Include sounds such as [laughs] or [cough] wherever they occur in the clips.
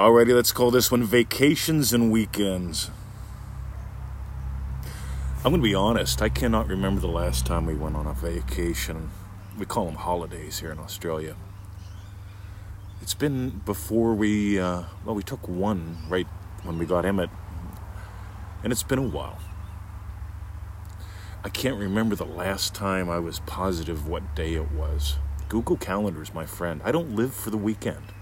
Alrighty, let's call this one Vacations and Weekends. I'm going to be honest, I cannot remember the last time we went on a vacation. We call them holidays here in Australia. It's been before we, uh, well, we took one right when we got Emmett, and it's been a while. I can't remember the last time I was positive what day it was. Google Calendar is my friend. I don't live for the weekend.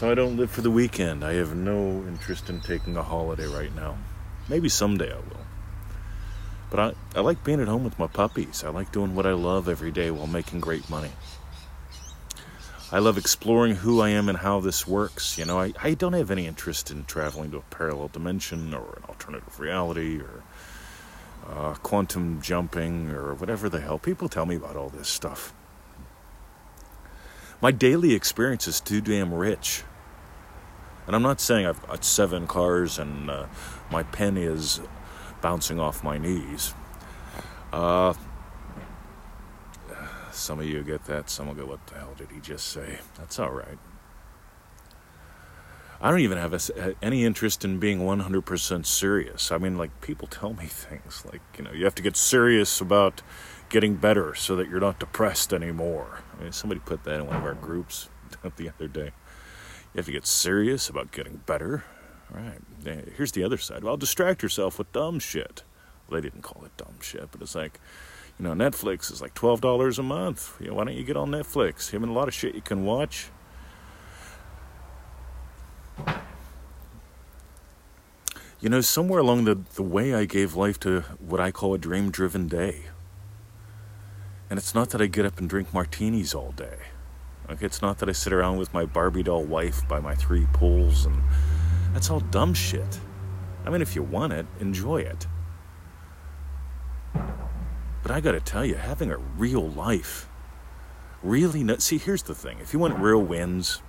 So I don't live for the weekend. I have no interest in taking a holiday right now. Maybe someday I will. But I, I like being at home with my puppies. I like doing what I love every day while making great money. I love exploring who I am and how this works. You know, I, I don't have any interest in traveling to a parallel dimension or an alternative reality or uh, quantum jumping or whatever the hell. People tell me about all this stuff. My daily experience is too damn rich. And I'm not saying I've got seven cars and uh, my pen is bouncing off my knees. Uh, some of you get that. Some will go, What the hell did he just say? That's all right. I don't even have a, any interest in being 100% serious. I mean, like, people tell me things like, you know, you have to get serious about getting better so that you're not depressed anymore. I mean, somebody put that in one of our groups [laughs] the other day. If you have to get serious about getting better. Right. Eh, here's the other side. Well, distract yourself with dumb shit. Well, they didn't call it dumb shit, but it's like, you know, Netflix is like twelve dollars a month. You know, why don't you get on Netflix? Having a lot of shit you can watch. You know, somewhere along the, the way, I gave life to what I call a dream driven day. And it's not that I get up and drink martinis all day. It's not that I sit around with my Barbie doll wife by my three pools and that's all dumb shit. I mean, if you want it, enjoy it. But I gotta tell you, having a real life, really, no- see, here's the thing if you want real wins,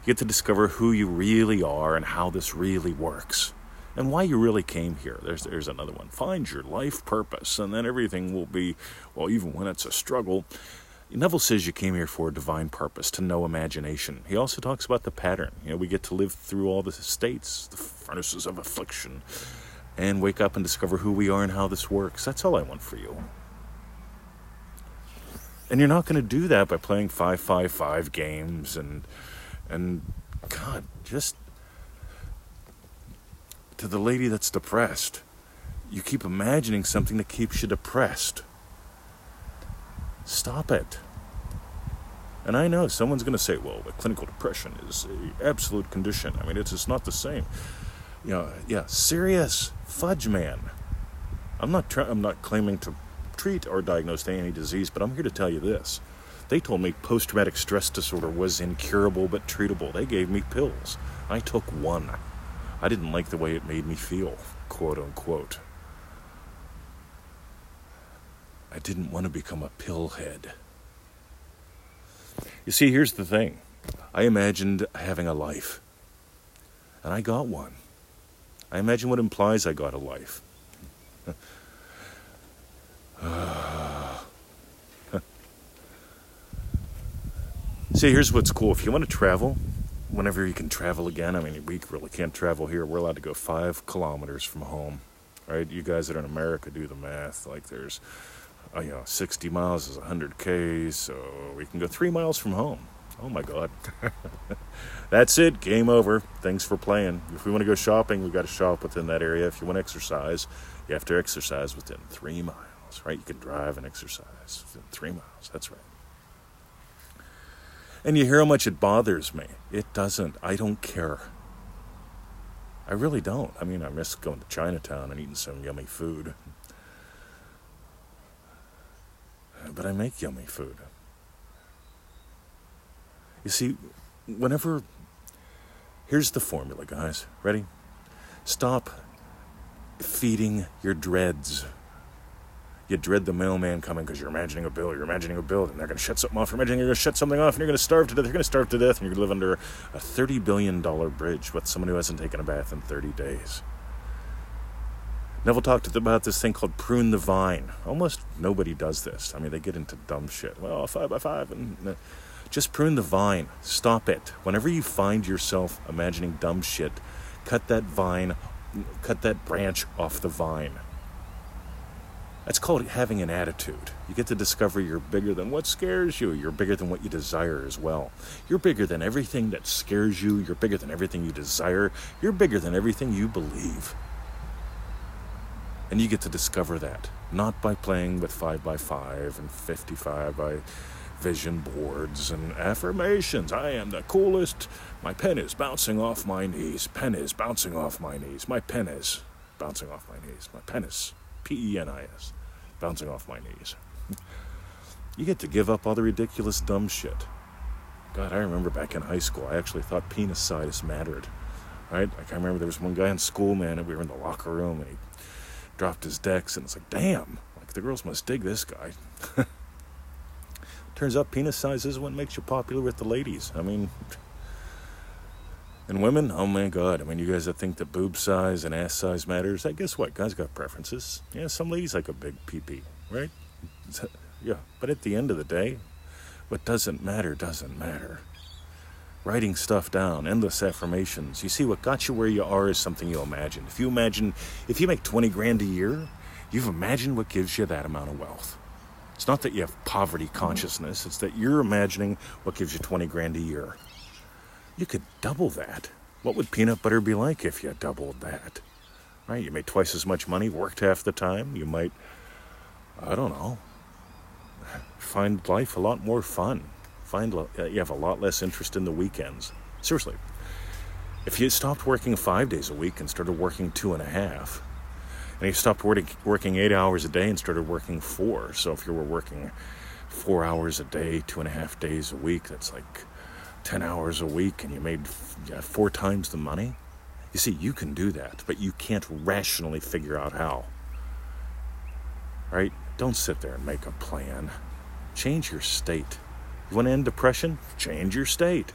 you get to discover who you really are and how this really works and why you really came here. There's there's another one. Find your life purpose, and then everything will be well. Even when it's a struggle, Neville says you came here for a divine purpose, to know imagination. He also talks about the pattern. You know, we get to live through all the states, the furnaces of affliction, and wake up and discover who we are and how this works. That's all I want for you. And you're not going to do that by playing 555 games and and god, just to the lady that's depressed. You keep imagining something that keeps you depressed. Stop it. And I know someone's going to say, well, clinical depression is an absolute condition. I mean, it's just not the same. You know, yeah, serious fudge man. I'm not I'm not claiming to treat or diagnose any disease, but I'm here to tell you this. They told me post traumatic stress disorder was incurable but treatable. They gave me pills. I took one. I didn't like the way it made me feel, quote unquote. I didn't want to become a pillhead. You see, here's the thing I imagined having a life, and I got one. I imagine what implies I got a life. [sighs] See, here's what's cool. If you want to travel, whenever you can travel again, I mean, we really can't travel here. We're allowed to go five kilometers from home, right? You guys that are in America do the math. Like, there's Oh, you know, 60 miles is 100 k's, so we can go three miles from home. Oh my God. [laughs] That's it. Game over. Thanks for playing. If we want to go shopping, we've got to shop within that area. If you want to exercise, you have to exercise within three miles, right? You can drive and exercise within three miles. That's right. And you hear how much it bothers me. It doesn't. I don't care. I really don't. I mean, I miss going to Chinatown and eating some yummy food. Uh, but I make yummy food. You see, whenever. Here's the formula, guys. Ready? Stop feeding your dreads. You dread the mailman coming because you're imagining a bill, you're imagining a bill, and they're going to shut something off, you're imagining you're going to shut something off, and you're going to starve to death, you're going to starve to death, and you're going to live under a $30 billion bridge with someone who hasn't taken a bath in 30 days. Neville talked about this thing called prune the vine. Almost nobody does this. I mean, they get into dumb shit. Well, five by five, and uh, Just prune the vine. Stop it. Whenever you find yourself imagining dumb shit, cut that vine, cut that branch off the vine. That's called having an attitude. You get to discover you're bigger than what scares you. You're bigger than what you desire as well. You're bigger than everything that scares you. You're bigger than everything you desire. You're bigger than everything you believe. And you get to discover that, not by playing with 5x5 and 55 by vision boards and affirmations. I am the coolest. My pen is bouncing off my knees. Pen is bouncing off my knees. My pen is bouncing off my knees. My penis. P E N I S bouncing off my knees. You get to give up all the ridiculous dumb shit. God, I remember back in high school, I actually thought penis size mattered. Right? Like I remember there was one guy in school, man, and we were in the locker room, and he dropped his decks, and it's like, damn, like the girls must dig this guy. Turns out penis size is what makes you popular with the ladies. I mean, and women, oh my god, I mean, you guys that think that boob size and ass size matters, I guess what? Guys got preferences. Yeah, some ladies like a big pee right? [laughs] Yeah, but at the end of the day, what doesn't matter doesn't matter. Writing stuff down, endless affirmations. You see, what got you where you are is something you imagine. If you imagine, if you make 20 grand a year, you've imagined what gives you that amount of wealth. It's not that you have poverty consciousness, it's that you're imagining what gives you 20 grand a year. You could double that. What would peanut butter be like if you doubled that? Right? You made twice as much money, worked half the time. You might, I don't know, find life a lot more fun. Find uh, you have a lot less interest in the weekends. Seriously, if you stopped working five days a week and started working two and a half, and you stopped working eight hours a day and started working four, so if you were working four hours a day, two and a half days a week, that's like 10 hours a week and you made four times the money? You see, you can do that, but you can't rationally figure out how. Right? Don't sit there and make a plan. Change your state. You want to end depression? Change your state.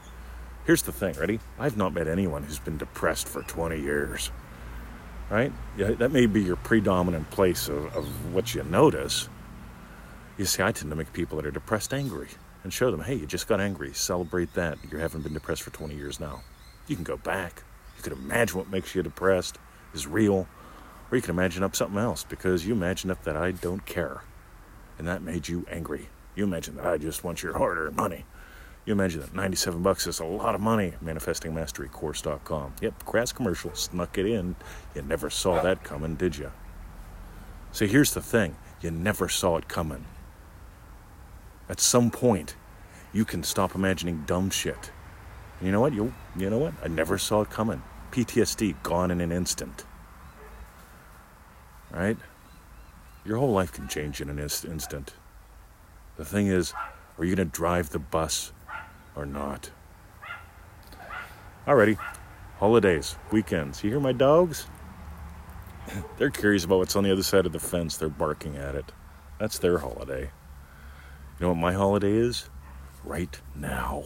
Here's the thing, ready? I've not met anyone who's been depressed for 20 years. Right? Yeah, that may be your predominant place of, of what you notice. You see, I tend to make people that are depressed angry and show them, hey, you just got angry. Celebrate that. You haven't been depressed for 20 years now. You can go back. You can imagine what makes you depressed is real, or you can imagine up something else because you imagine up that I don't care, and that made you angry. You imagine that I just want your hard-earned money. You imagine that 97 bucks is a lot of money. ManifestingMasteryCourse.com. Yep, crass commercial snuck it in. You never saw that coming, did you? See, here's the thing: you never saw it coming. At some point, you can stop imagining dumb shit. And you know what? You you know what? I never saw it coming. PTSD gone in an instant. Right? Your whole life can change in an instant. The thing is, are you going to drive the bus or not? Alrighty. Holidays, weekends. You hear my dogs? [clears throat] They're curious about what's on the other side of the fence. They're barking at it. That's their holiday. You know what my holiday is? Right now.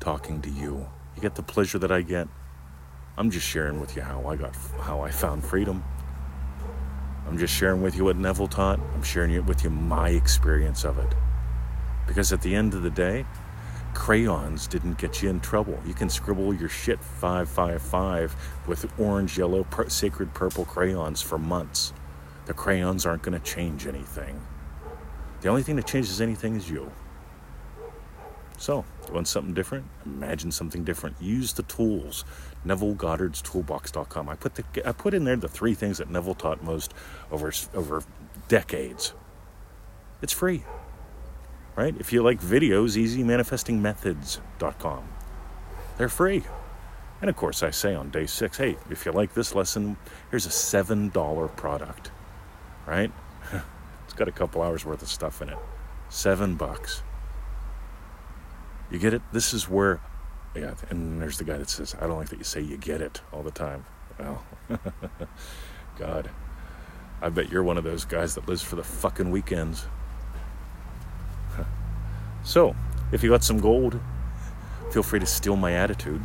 Talking to you. You get the pleasure that I get. I'm just sharing with you how I got how I found freedom. I'm just sharing with you what Neville taught. I'm sharing it with you my experience of it. Because at the end of the day, crayons didn't get you in trouble. You can scribble your shit 555 with orange, yellow, sacred purple crayons for months. The crayons aren't going to change anything. The only thing that changes anything is you. So, want something different? Imagine something different. Use the tools. Neville Goddard's Toolbox.com. I put the I put in there the three things that Neville taught most over over decades. It's free. Right? If you like videos, easymanifestingmethods.com. They're free. And of course, I say on day six, hey, if you like this lesson, here's a $7 product. Right? [laughs] It's got a couple hours worth of stuff in it. Seven bucks. You get it? This is where, yeah, and there's the guy that says, I don't like that you say you get it all the time. Well, [laughs] God, I bet you're one of those guys that lives for the fucking weekends. [laughs] so, if you got some gold, feel free to steal my attitude.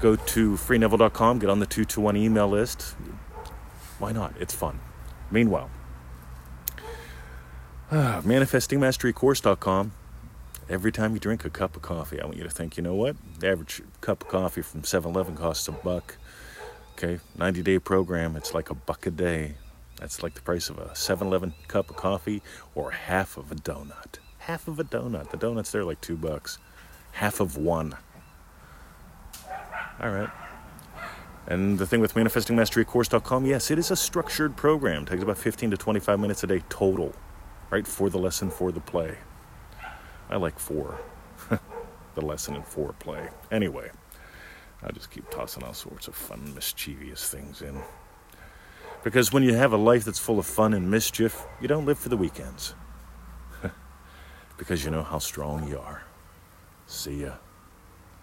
Go to freeneville.com, get on the 221 email list. Why not? It's fun. Meanwhile, [sighs] ManifestingMasteryCourse.com. Every time you drink a cup of coffee, I want you to think, you know what? The average cup of coffee from 7 Eleven costs a buck. Okay, 90 day program, it's like a buck a day. That's like the price of a 7 Eleven cup of coffee or half of a donut. Half of a donut. The donuts there are like two bucks. Half of one. All right. And the thing with manifestingmasterycourse.com, yes, it is a structured program. It takes about 15 to 25 minutes a day total, right? For the lesson, for the play. I like four. [laughs] the lesson in four play. Anyway, I just keep tossing all sorts of fun, mischievous things in. Because when you have a life that's full of fun and mischief, you don't live for the weekends. [laughs] because you know how strong you are. See ya.